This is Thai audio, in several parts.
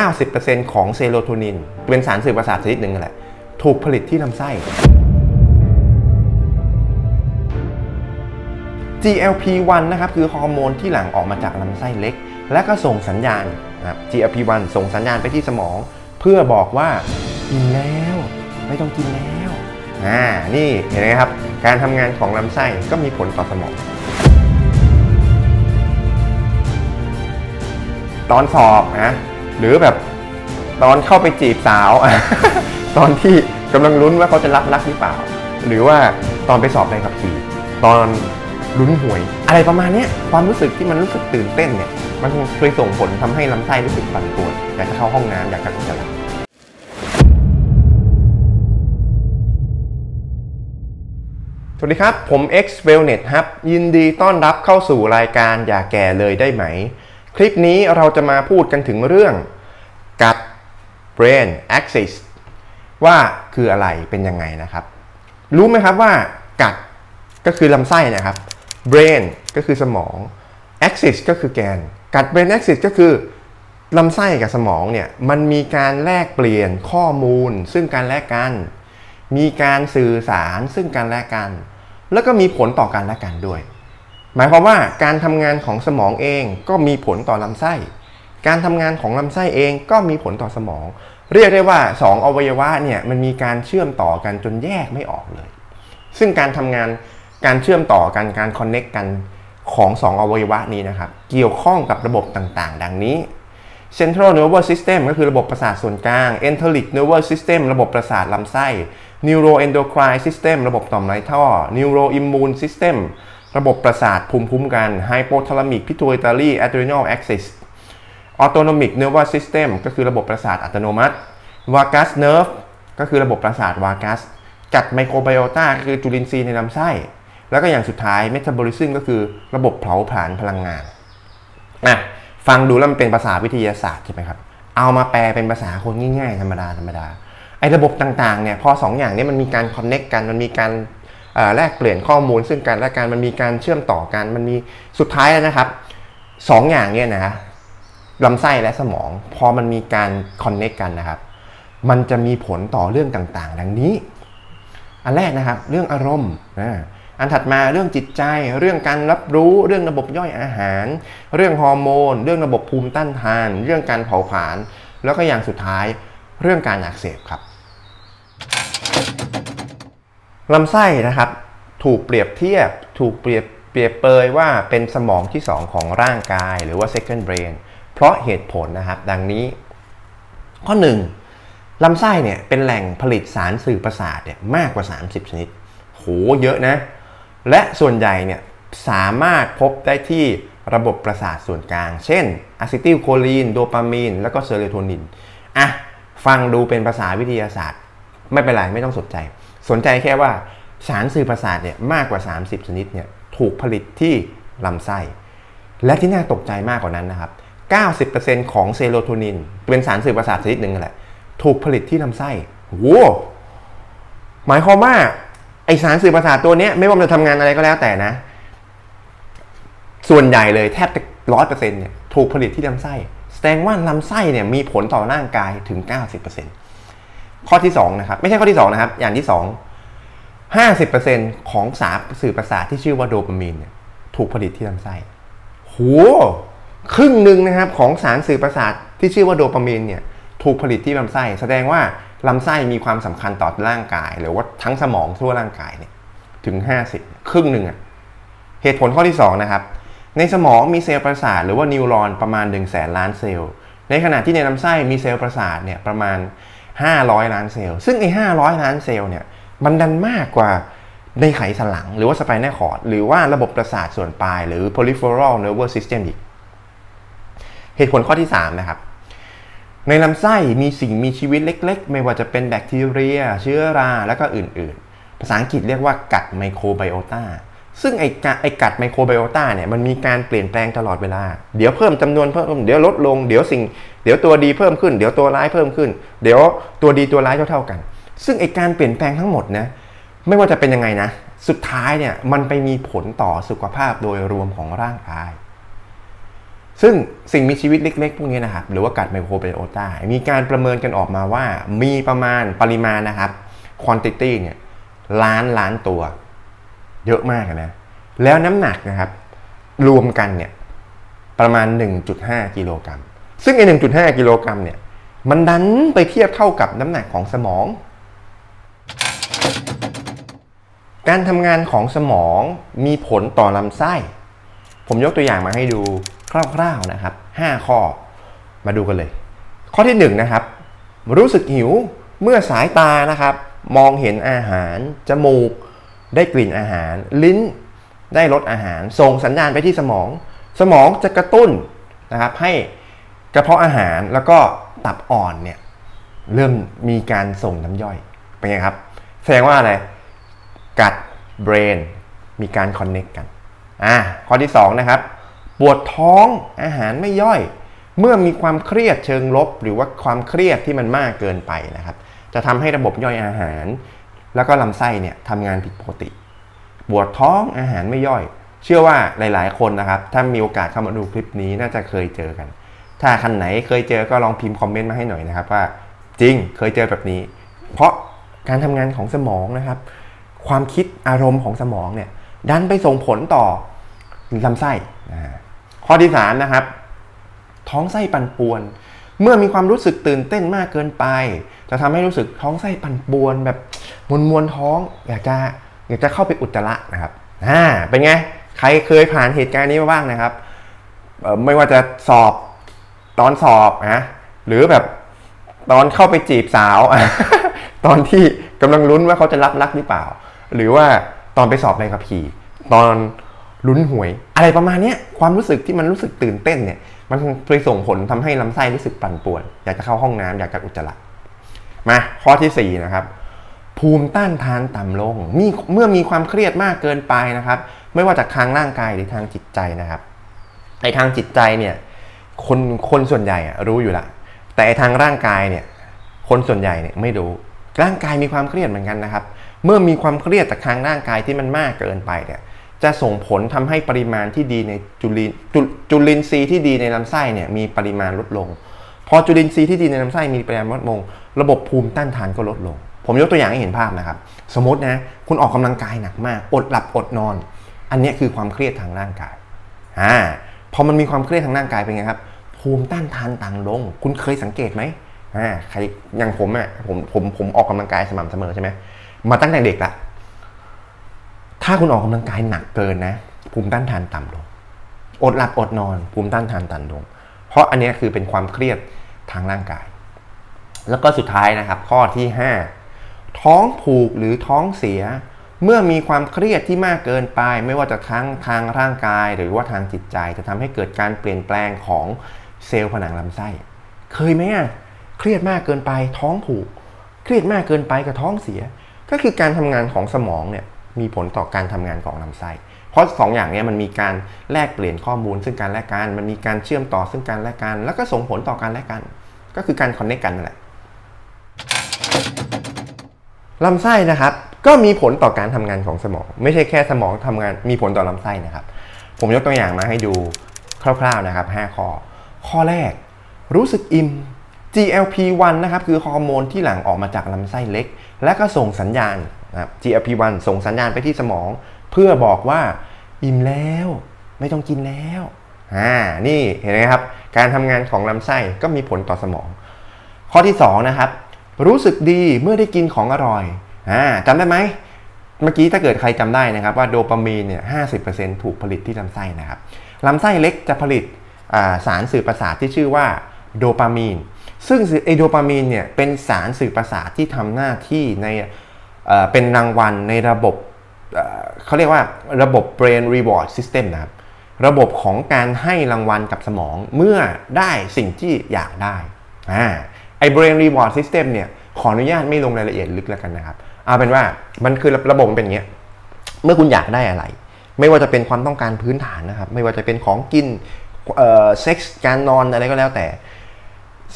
90%ของ serotonin เป็นสารสื่อประสาทชนิดหนึ่งแหละ ถูกผลิตที่ลำไส้ GLP-1 นะครับคือฮอร์โมนที่หลั่งออกมาจากลำไส้เล็ก และก็ส่งสัญญาณนะครับ GLP-1 ส่งสัญญาณไปที่สมอง เพื่อบอกว่าอิ่มแล้วไม่ต้องกินแล้วอ่านี่เห็นไหมครับ การทำงานของลำไส้ก็มีผลต่อสมอง ตอนสอบนะ หรือแบบตอนเข้าไปจีบสาว ตอนที่กำลังลุ้นว่าเขาจะรับรักหรือเปล่า หรือว่าตอนไปสอบใบขับขี่ตอนลุ้นหวย อะไรประมาณนี้ความรู้สึกที่มันรู้สึกตื่นเต้นเนี่ย มันเคยส่งผลทำให้ลำไส้รู้สึกปั่นป่วนอยากจะเข้าห้องน้ำอยากจะอุจจาระสวัสดีครับ ผม X Wellness ครับ ยินดีต้อนรับเข้าสู่รายการอย่าแก่เลยได้ไหม คลิปนี้เราจะมาพูดกันถึงเรื่อง กัด brain axis ว่าคืออะไรเป็นยังไงนะครับ รู้ไหมครับว่ากัดก็คือลำไส้นะครับ brain ก็คือสมอง axis ก็คือแกน กัด brain axis ก็คือลำไส้กับสมองเนี่ยมันมีการแลกเปลี่ยนข้อมูล ซึ่งกันและกัน มีการสื่อสารซึ่งกันและกัน แล้วก็มีผลต่อกันและกันด้วย หมายความว่าการทำงานของสมองเองก็มีผลต่อลำไส้ การทำงานของลำไส้เองก็มีผลต่อสมอง เรียกได้ว่า 2 อวัยวะเนี่ยมันมีการเชื่อมต่อกันจนแยกไม่ออกเลย ซึ่งการทำงานการเชื่อมต่อกันการคอนเน็กกันของ 2 อวัยวะนี้นะครับ เกี่ยวข้องกับระบบต่างๆ ดังนี้ Central Nervous System ก็คือระบบประสาทส่วนกลาง Enteric Nervous System ระบบประสาทลำไส้ Neuroendocrine System ระบบต่อมไรท่อ Neuroimmune System ระบบประสาทภูมิคุ้มกัน Hypothalamic Pituitary Adrenal Axis Autonomic Nervous System ก็คือระบบประสาทอัตโนมัติ Vagus Nerve ก็คือระบบประสาทวากัสจัดไมโครไบโอตาคือจุลินทรีย์ในลำไส้ แล้วก็อย่างสุดท้ายเมตาบอลิซึมก็คือระบบเผาผลาญพลังงานอะฟังดูแล้วมันเป็นภาษาวิทยาศาสตร์ใช่ไหมครับ เอามาแปลเป็นภาษาคนง่ายๆ ธรรมดาธรรมดาไอ้ระบบต่างๆเนี่ยพอสองอย่างนี้มันมีการคอนเน็กกันมันมีการแลกเปลี่ยนข้อมูลซึ่งกันและกันมันมีการเชื่อมต่อกันมันมีสุดท้ายแล้วนะครับสองอย่างเนี่ยนะ ลำไส้และสมอง พอมันมีการคอนเน็กกันนะครับ มันจะมีผลต่อเรื่องต่างๆ ดังนี้ อันแรกนะครับ เรื่องอารมณ์อันถัดมาเรื่องจิตใจ เรื่องการรับรู้เรื่องระบบย่อยอาหาร เรื่องฮอร์โมน เรื่องระบบภูมิต้านทาน เรื่องการเผาผลาญแล้วก็อย่างสุดท้ายเรื่องการอักเสบครับลำไส้นะครับ ถูกเปรียบเทียบ ถูกเปรียบเปรียบเปยว่าเป็นสมองที่ 2 ของร่างกาย หรือว่า second brain เพราะเหตุผลนะครับ ดังนี้ ข้อ 1ลำไส้เนี่ยเป็นแหล่งผลิตสารสื่อประสาทเนี่ยมากกว่า 30 ชนิดโหเยอะนะ และส่วนใหญ่เนี่ยสามารถพบได้ที่ระบบประสาทส่วนกลาง เช่นอะซิติลโคลีน โดปามีน แล้วก็เซโรโทนิน อะ ฟังดูเป็นภาษาวิทยาศาสตร์ ไม่เป็นไร ไม่ต้องสนใจ สนใจแค่ว่าสารสื่อประสาทเนี่ยมากกว่า 30 ชนิดเนี่ยถูกผลิตที่ลำไส้ และที่น่าตกใจมากกว่านั้นนะครับ 90%ของเซโรโทนิน เป็นสารสื่อประสาทชนิดหนึ่งแหละ ถูกผลิตที่ลำไส้โว้หมายความว่าไอสารสื่อประสาทตัวนี้ไม่ว่ามันจะทำงานอะไรก็แล้วแต่นะ ส่วนใหญ่เลยแทบจะร้อยเปอร์เซ็นต์เนี่ยถูกผลิตที่ลำไส้ แสดงว่าลำไส้เนี่ยมีผลต่อร่างกายถึง 90%ข้อที่2นะครับ ไม่ใช่ข้อที่ 2 นะครับ อย่างที่ 2 50%ของสารสื่อประสาทที่ชื่อว่าโดปามีนเนี่ยถูกผลิตที่ลำไส้โห ครึ่งหนึ่งนะครับของสารสื่อประสาทที่ชื่อว่าโดปามีนเนี่ยถูกผลิตที่ลำไส้ แสดงว่าลำไส้มีความสำคัญต่อร่างกาย หรือว่าทั้งสมองทั่วร่างกายเนี่ยถึง 50 ครึ่งหนึ่งอะเหตุผลข้อที่ 2 นะครับ ในสมองมีเซลล์ประสาทหรือว่า neuron ประมาณ1 0 0 0 0แสนล้านเซลล์ ในขณะที่ในลำไส้มีเซลล์ประสาทเนี่ยประมาณ 500 ล้านเซลล์ ซึ่งไอ้500 ล้านเซลล์เนี่ยมันดันมากกว่าในไขสันหลัง หรือว่า spinal cord หรือว่าระบบประสาทส่วนปลาย หรือ peripheral nervous system อีก เหตุผลข้อที่ 3 นะครับ ในลำไส้มีสิ่งมีชีวิตเล็ก ๆ ไม่ว่าจะเป็นแบคทีเรีย เชื้อรา แล้วก็อื่นๆ ภาษาอังกฤษเรียกว่ากัดไมโครไบโอตาซึ่งไอ้ไอ้กัดไมโครไบโอตาเนี่ยมันมีการเปลี่ยนแปลงตลอดเวลา เดี๋ยวเพิ่มจำนวนเพิ่มเดี๋ยวลดลง เดี๋ยวสิ่ง เดี๋ยวตัวดีเพิ่มขึ้น เดี๋ยวตัวร้ายเพิ่มขึ้น เดี๋ยวตัวดีตัวร้ายเท่าๆกัน ซึ่งไอ้การเปลี่ยนแปลงทั้งหมดนะไม่ว่าจะเป็นยังไงนะ สุดท้ายเนี่ยมันไปมีผลต่อสุขภาพโดยรวมของร่างกาย ซึ่งสิ่งมีชีวิตเล็ก ๆ พวกนี้นะครับหรือว่ากัดไมโครไบโอตา มีการประเมินกันออกมาว่า มีประมาณปริมาณนะครับควอนติตี้เนี่ยล้านล้านตัว เยอะมากนะ แล้วน้ำหนักนะครับ รวมกันเนี่ยประมาณ 1.5 กิโลกรัม ซึ่งไอ้1.5 กิโลกรัมเนี่ยมันดันไปเทียบเท่ากับน้ำหนักของสมอง การทำงานของสมองมีผลต่อลำไส้ ผมยกตัวอย่างมาให้ดู คร่าวๆนะครับ 5 ข้อมาดูกันเลย ข้อที่1นนะครับ รู้สึกหิวเมื่อสายตานะครับ มองเห็นอาหาร จมูก ได้กลิ่นอาหาร ลิ้นได้รสอาหาร ส่งสัญญาณไปที่สมอง สมองจะกระตุ้นนะครับให้กระเพาะอาหารแล้วก็ตับอ่อนเนี่ยเริ่มมีการส่งน้ำย่อยเป็นไงครับ แสดงว่าอะไรกัดเบรนมีการคอนเน็กกันอ่าข้อที่2นะครับ ปวดท้องอาหารไม่ย่อย เมื่อมีความเครียดเชิงลบ หรือว่าความเครียดที่มันมากเกินไปนะครับ จะทำให้ระบบย่อยอาหาร แล้วก็ลำไส้เนี่ยทำงานผิดปกติ ปวดท้องอาหารไม่ย่อย เชื่อว่าหลาย ๆ คนนะครับ ถ้ามีโอกาสเข้ามาดูคลิปนี้น่าจะเคยเจอกัน ถ้าคันไหนเคยเจอก็ลองพิมพ์คอมเมนต์มาให้หน่อยนะครับว่าจริงเคยเจอแบบนี้ เพราะการทำงานของสมองนะครับ ความคิดอารมณ์ของสมองเนี่ยดันไปส่งผลต่อลำไส้ ข้อที่สามนะครับ ท้องไส้ปั่นป่วน เมื่อมีความรู้สึกตื่นเต้นมากเกินไป จะทำให้รู้สึกท้องไส้ปั่นป่วนแบบมวนมวนท้อง อยากจะอยากจะเข้าไปอุจจาระนะครับอ่าเป็นไงใครเคยผ่านเหตุการณ์นี้มาบ้างนะครับไม่ว่าจะสอบตอนสอบนะหรือแบบตอนเข้าไปจีบสาว ตอนที่กำลังลุ้นว่าเขาจะรับรักหรือเปล่า หรือว่าตอนไปสอบในขับขี่ ตอน ลุ้นหวย อะไรประมาณนี้ความรู้สึกที่มันรู้สึกตื่นเต้นเนี่ย มันไปส่งผลทำให้ลำไส้รู้สึกปั่นป่วน อยากจะเข้าห้องน้ำอยากจะอุจจาระมาข้อที่4นะครับภูมิต้านทานต่ำลงมีเมื่อมีความเครียดมากเกินไปนะครับ ไม่ว่าจากทางร่างกายหรือทางจิตใจนะครับในทางจิตใจเนี่ยคนคนส่วนใหญ่รู้อยู่ละแต่ทางร่างกายเนี่ยคนส่วนใหญ่เนี่ยไม่รู้ร่างกายมีความเครียดเหมือนกันนะครับ เมื่อมีความเครียดจากทางร่างกายที่มันมากเกินไปเนี่ย จะส่งผลทำให้ปริมาณที่ดีในจุลินจุลินทรีย์ที่ดีในลำไส้เนี่ยมีปริมาณลดลง พอจุลินทรีย์ที่ดีในลำไส้มีปริมาณลดลง ระบบภูมิต้านทานก็ลดลง ผมยกตัวอย่างให้เห็นภาพนะครับ สมมตินะคุณออกกำลังกายหนักมาก อดหลับอดนอน อันนี้คือความเครียดทางร่างกายอ่าพอมันมีความเครียดทางร่างกายเป็นไงครับ ภูมิต้านทานต่างลง คุณเคยสังเกตไหมอ่าใครอย่างผมอะผมผมผมออกกำลังกายสม่ำเสมอใช่ไหมมาตั้งแต่เด็กละ ถ้าคุณออกกำลังกายหนักเกินนะ ภูมิต้านทานต่ำลง อดหลับอดนอน ภูมิต้านทานต่ำลง เพราะอันนี้คือเป็นความเครียดทางร่างกาย แล้วก็สุดท้ายนะครับ ข้อที่ 5 ท้องผูกหรือท้องเสีย เมื่อมีความเครียดที่มากเกินไป ไม่ว่าจะทั้งทางร่างกาย หรือว่าทางจิตใจ จะทำให้เกิดการเปลี่ยนแปลงของเซลล์ผนังลำไส้ เคยไหมอะเครียดมากเกินไปท้องผูก เครียดมากเกินไปกับท้องเสีย ก็คือการทำงานของสมองเนี่ย มีผลต่อการทำงานของลำไส้ เพราะ2ออย่างนี้มันมีการแลกเปลี่ยนข้อมูล ซึ่งกันและกัน มันมีการเชื่อมต่อซึ่งกันและกัน แล้วก็ส่งผลต่อกันและกัน ก็คือการคอนเนคกันนั่นแหละลำไส้นะครับก็มีผลต่อการทำงานของสมอง ไม่ใช่แค่สมองทำงานมีผลต่อลำไส้นะครับ ผมยกตัวอย่างมาให้ดูคร่าวๆนะครับ 5 ข้อ ข้อแรก รู้สึกอิ่ม GLP-1 นะครับคือฮอร์โมนที่หลั่งออกมาจากลำไส้เล็ก และก็ส่งสัญญาณ นะครับ GLP-1 ส่งสัญญาณไปที่สมอง เพื่อบอกว่าอิ่มแล้วไม่ต้องกินแล้วอ่านี่เห็นไหมครับ การทำงานของลำไส้ก็มีผลต่อสมอง ข้อที่2นะครับรู้สึกดีเมื่อได้กินของอร่อยอ่าจำได้ไหมเมื่อกี้ถ้าเกิดใครจำได้นะครับว่าโดปามีนเนี่ยห้ถูกผลิตที่ลำไส้นะครับลำไส้เล็กจะผลิตสารสื่อประสาทที่ชื่อว่าโดปามีนซึ่งไอโดปามีนเนี่ยเป็นสารสื่อประสาทที่ทำหน้าที่ใน เป็นรางวัลในระบบเขาเรียกว่าระบบ brain reward system นะครับ ระบบของการให้รางวัลกับสมองเมื่อได้สิ่งที่อยากได้อ่าไอ้ brain reward system เนี่ยขออนุญาตไม่ลงรายละเอียดลึกแล้วกันนะครับ เอาเป็นว่ามันคือระบบเป็นอย่างเงี้ย เมื่อคุณอยากได้อะไร ไม่ว่าจะเป็นความต้องการพื้นฐานนะครับ ไม่ว่าจะเป็นของกินเอ่อเซ็กส์การนอนอะไรก็แล้วแต่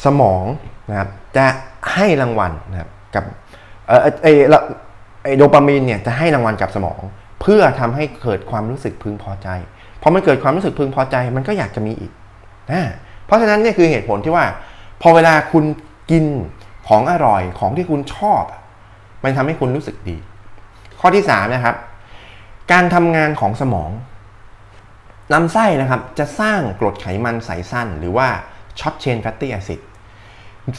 สมองนะครับจะให้รางวัลนะครับกับ เออไอไอโดปามีนเนี่ยจะให้รางวัลกับสมอง เพื่อทำให้เกิดความรู้สึกพึงพอใจพอมันเกิดความรู้สึกพึงพอใจมันก็อยากจะมีอีกนะเพราะฉะนั้นเนี่ยคือเหตุผลที่ว่า พอเวลาคุณกินของอร่อยของที่คุณชอบ มันทำให้คุณรู้สึกดี ข้อที่3นะครับ การทำงานของสมองลำไส้นะครับจะสร้างกรดไขมันสายสั้น หรือว่า short chain fatty acid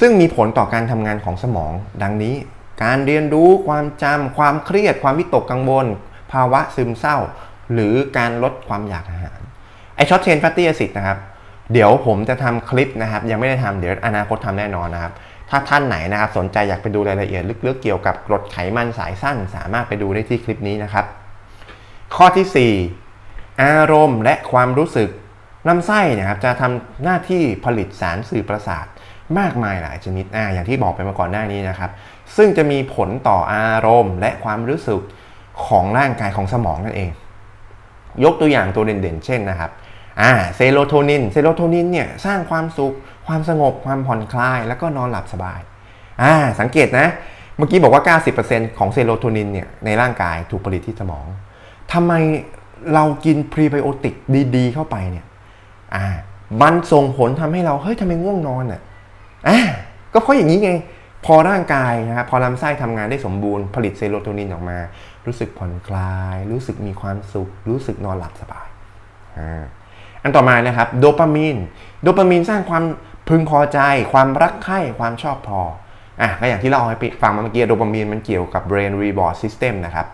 ซึ่งมีผลต่อการทำงานของสมองดังนี้ การเรียนรู้ความจำความเครียด ความวิตกกังวล ภาวะซึมเศร้า หรือการลดความอยากอาหารไอ้ short chain fatty acid นะครับเดี๋ยวผมจะทำคลิปนะครับ ยังไม่ได้ทำเดี๋ยวอนาคตทำแน่นอนนะครับ ถ้าท่านไหนนะครับสนใจอยากไปดูรายละเอียดลึกๆเกี่ยวกับกรดไขมันสายสั้น สามารถไปดูได้ที่คลิปนี้นะครับ ข้อที่ 4 อารมณ์และความรู้สึกลำไส้นะครับจะทำหน้าที่ผลิตสารสื่อประสาทมากมายหลายชนิดอ่าอย่างที่บอกไปมาก่อนหน้านี้นะครับ ซึ่งจะมีผลต่ออารมณ์ และความรู้สึกของร่างกายของสมองนั่นเอง ยกตัวอย่างตัวเด่นๆ เช่นนะครับอ่าเซโรโทนินเซโรโทนินเนี่ยสร้างความสุข ความสงบ ความผ่อนคลาย แล้วก็นอนหลับสบายอ่าสังเกตนะ เมื่อกี้บอกว่า 90%ของเซโรโทนินเนี่ยในร่างกายถูกผลิตที่สมองทำไมเรากินพรีไบโอติกดีๆ เข้าไปเนี่ยอ่ามันส่งผลทำให้เรา เฮ้ยทำไมง่วงนอนอะอ่าก็เพราะอย่างนี้ไง พอร่างกายนะครับพอลำไส้ทำงานได้สมบูรณ์ผลิตเซโรโทนินออกมา รู้สึกผ่อนคลาย รู้สึกมีความสุข รู้สึกนอนหลับสบาย อันต่อมานะครับโดปามีนโดปามีนสร้างความพึงพอใจ ความรักใคร่ความชอบพออะก็อย่างที่เราให้ฟังมาเมื่อกี้โดปามีนมันเกี่ยวกับ brain reward system นะครับ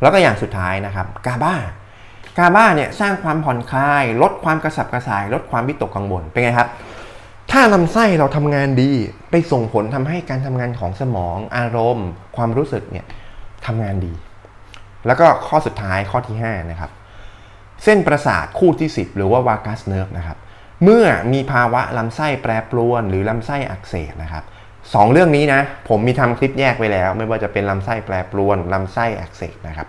แล้วก็อย่างสุดท้ายนะครับกาบากาบาเนี่ยสร้างความผ่อนคลาย ลดความกระสับกระส่าย ลดความวิตกกังวลเป็นไงครับ ถ้าลำไส้เราทำงานดี ไปส่งผลทำให้การทำงานของสมอง อารมณ์ ความรู้สึกเนี่ยทำงานดี แล้วก็ข้อสุดท้ายข้อที่ 5 นะครับ เส้นประสาทคู่ที่ 10 หรือว่าวากัสเนิร์ฟนะครับ เมื่อมีภาวะลำไส้แปรปรวน หรือลำไส้อักเสบนะครับสองเรื่องนี้นะ ผมมีทำคลิปแยกไว้แล้ว ไม่ว่าจะเป็นลำไส้แปรปรวนลำไส้อักเสบนะครับ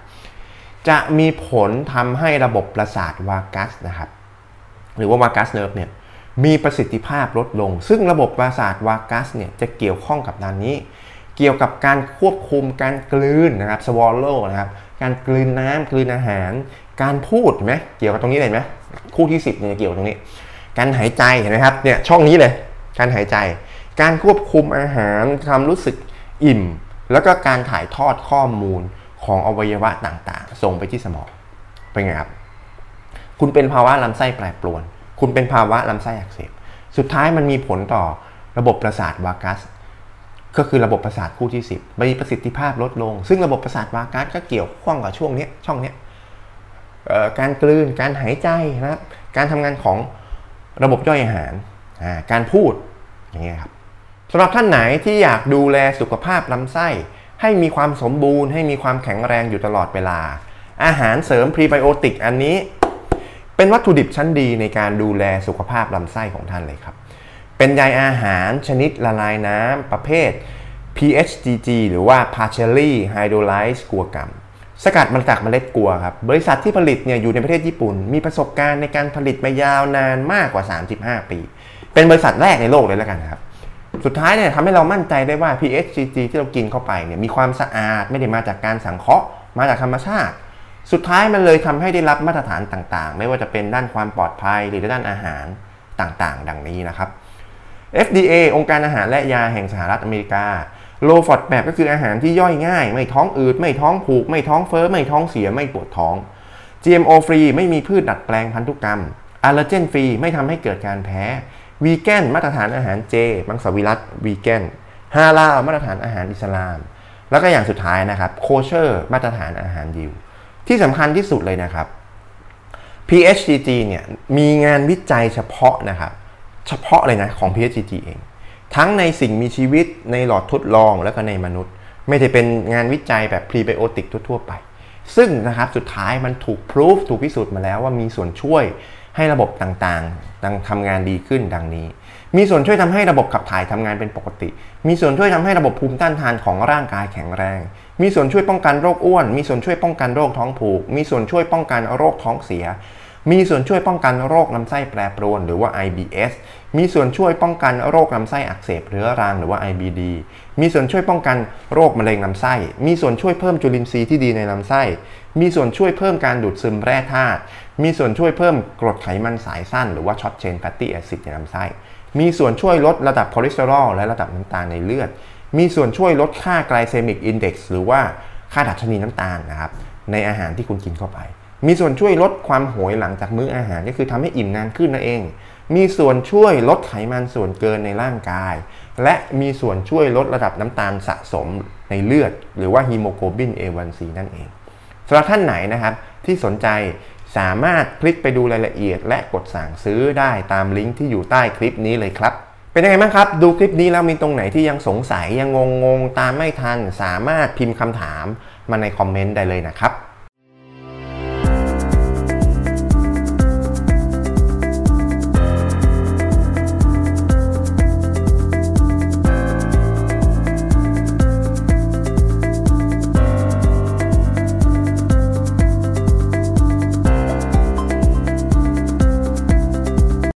จะมีผลทำให้ระบบประสาทวากัสนะครับ หรือว่าวากัสเนิร์ฟเนี่ย มีประสิทธิภาพลดลง ซึ่งระบบประสาทวากัสเนี่ยจะเกี่ยวข้องกับด้านนี้ เกี่ยวกับการควบคุมการกลืนนะครับ swallow นะครับการกลืนน้ำกลืนอาหาร การพูดเห็นไหมเกี่ยวกับตรงนี้เลยไหมคู่ที่ 10เนี่ยเกี่ยวตรงนี้ การหายใจเห็นไหมครับเนี่ยช่องนี้เลย การหายใจ การควบคุมอาหารความรู้สึกอิ่ม แล้วก็การถ่ายทอดข้อมูลของอวัยวะต่างๆ ส่งไปที่สมองเป็นไงครับ คุณเป็นภาวะลำไส้แปรปรวน คุณเป็นภาวะลำไส้อักเสบ สุดท้ายมันมีผลต่อระบบประสาทวากัส ก็คือระบบประสาทคู่ที่ 10มีประสิทธิภาพลดลง ซึ่งระบบประสาทวากัสก็เกี่ยวข้องกับช่วงนี้ช่องนี้การกลืน การหายใจนะครับ การทำงานของระบบย่อยอาหาร การพูดอย่างเงี้ยครับสำหรับท่านไหนที่อยากดูแลสุขภาพลำไส้ ให้มีความสมบูรณ์ ให้มีความแข็งแรงอยู่ตลอดเวลา อาหารเสริมพรีไบโอติกอันนี้ เป็นวัตถุดิบชั้นดีในการดูแลสุขภาพลำไส้ของท่านเลยครับ เป็นใยอาหารชนิดละลายน้ำประเภท PHGG หรือว่า partially hydrolyzed กัวกัมสกัดมาจากเมล็ดกัวครับ บริษัทที่ผลิตเนี่ยอยู่ในประเทศญี่ปุ่น มีประสบการณ์ในการผลิตมายาวนานมากกว่า 35 ปี เป็นบริษัทแรกในโลกเลยแล้วกันครับ สุดท้ายเนี่ยทำให้เรามั่นใจได้ว่า PHGG ที่เรากินเข้าไปเนี่ยมีความสะอาดไม่ได้มาจากการสังเคราะห์ มาจากธรรมชาติ สุดท้ายมันเลยทำให้ได้รับมาตรฐานต่างๆ ไม่ว่าจะเป็นด้านความปลอดภัยหรือด้านอาหารต่างๆ ดังนี้นะครับ FDA องค์การอาหารและยาแห่งสหรัฐอเมริกาโลฟอดแบบก็คืออาหารที่ย่อยง่าย ไม่ท้องอืด ไม่ท้องผูก ไม่ท้องเฟ้อ ไม่ท้องเสีย ไม่ปวดท้อง GMO ฟรีไม่มีพืชดัดแปลงพันธุกรรมallergen free ไม่ทำให้เกิดการแพ้วีแกนมาตรฐานอาหารเจ มังสวิรัตวีแกนฮาลาลมาตรฐานอาหารอิสลาม แล้วก็อย่างสุดท้ายนะครับ kosher มาตรฐานอาหารยิว ที่สำคัญที่สุดเลยนะครับ PHGG เนี่ยมีงานวิจัยเฉพาะนะครับ เฉพาะเลยนะของ PHGG เอง ทั้งในสิ่งมีชีวิตในหลอดทดลองแล้วก็ในมนุษย์ ไม่ได้เป็นงานวิจัยแบบพรีไบโอติกทั่วๆไป ซึ่งนะครับสุดท้ายมันถูกพิสูจถูกพิสูจน์มาแล้วว่ามีส่วนช่วยให้ระบบต่างๆดังทำงานดีขึ้นดังนี้ มีส่วนช่วยทำให้ระบบขับถ่ายทำงานเป็นปกติ มีส่วนช่วยทำให้ระบบภูมิต้านทานของร่างกายแข็งแรง มีส่วนช่วยป้องกันโรคอ้วน มีส่วนช่วยป้องกันโรคท้องผูก มีส่วนช่วยป้องกันโรคท้องเสีย มีส่วนช่วยป้องกันโรคลำไส้แปรปรวนหรือว่า IBS มีส่วนช่วยป้องกันโรคลำไส้อักเสบเรื้อรังหรือว่า IBD มีส่วนช่วยป้องกันโรคมะเร็งลำไส้ มีส่วนช่วยเพิ่มจุลินทรีย์ที่ดีในลำไส้ มีส่วนช่วยเพิ่มการดูดซึมแร่ธาตุ มีส่วนช่วยเพิ่มกรดไขมันสายสั้น หรือว่า short chain fatty acid ในลำไส้ มีส่วนช่วยลดระดับคอเลสเตอรอลและระดับน้ำตาลในเลือด มีส่วนช่วยลดค่า glycemic index หรือว่าค่าดัชนีน้ำตาลนะครับในอาหารที่คุณกินเข้าไป มีส่วนช่วยลดความโหยหลังจากมื้ออาหารก็คือทำให้อิ่มนานขึ้นนั่นเอง มีส่วนช่วยลดไขมันส่วนเกินในร่างกาย และมีส่วนช่วยลดระดับน้ำตาลสะสมในเลือด หรือว่าฮีโมโกลบิน A1C นั่นเองสำหรับท่านไหนนะครับที่สนใจสามารถคลิกไปดูรายละเอียดและกดสั่งซื้อได้ตามลิงก์ที่อยู่ใต้คลิปนี้เลยครับ เป็นยังไงบ้างครับ ดูคลิปนี้แล้วมีตรงไหนที่ยังสงสัยยังงงงตามไม่ทัน สามารถพิมพ์คำถามมาในคอมเมนต์ได้เลยนะครับ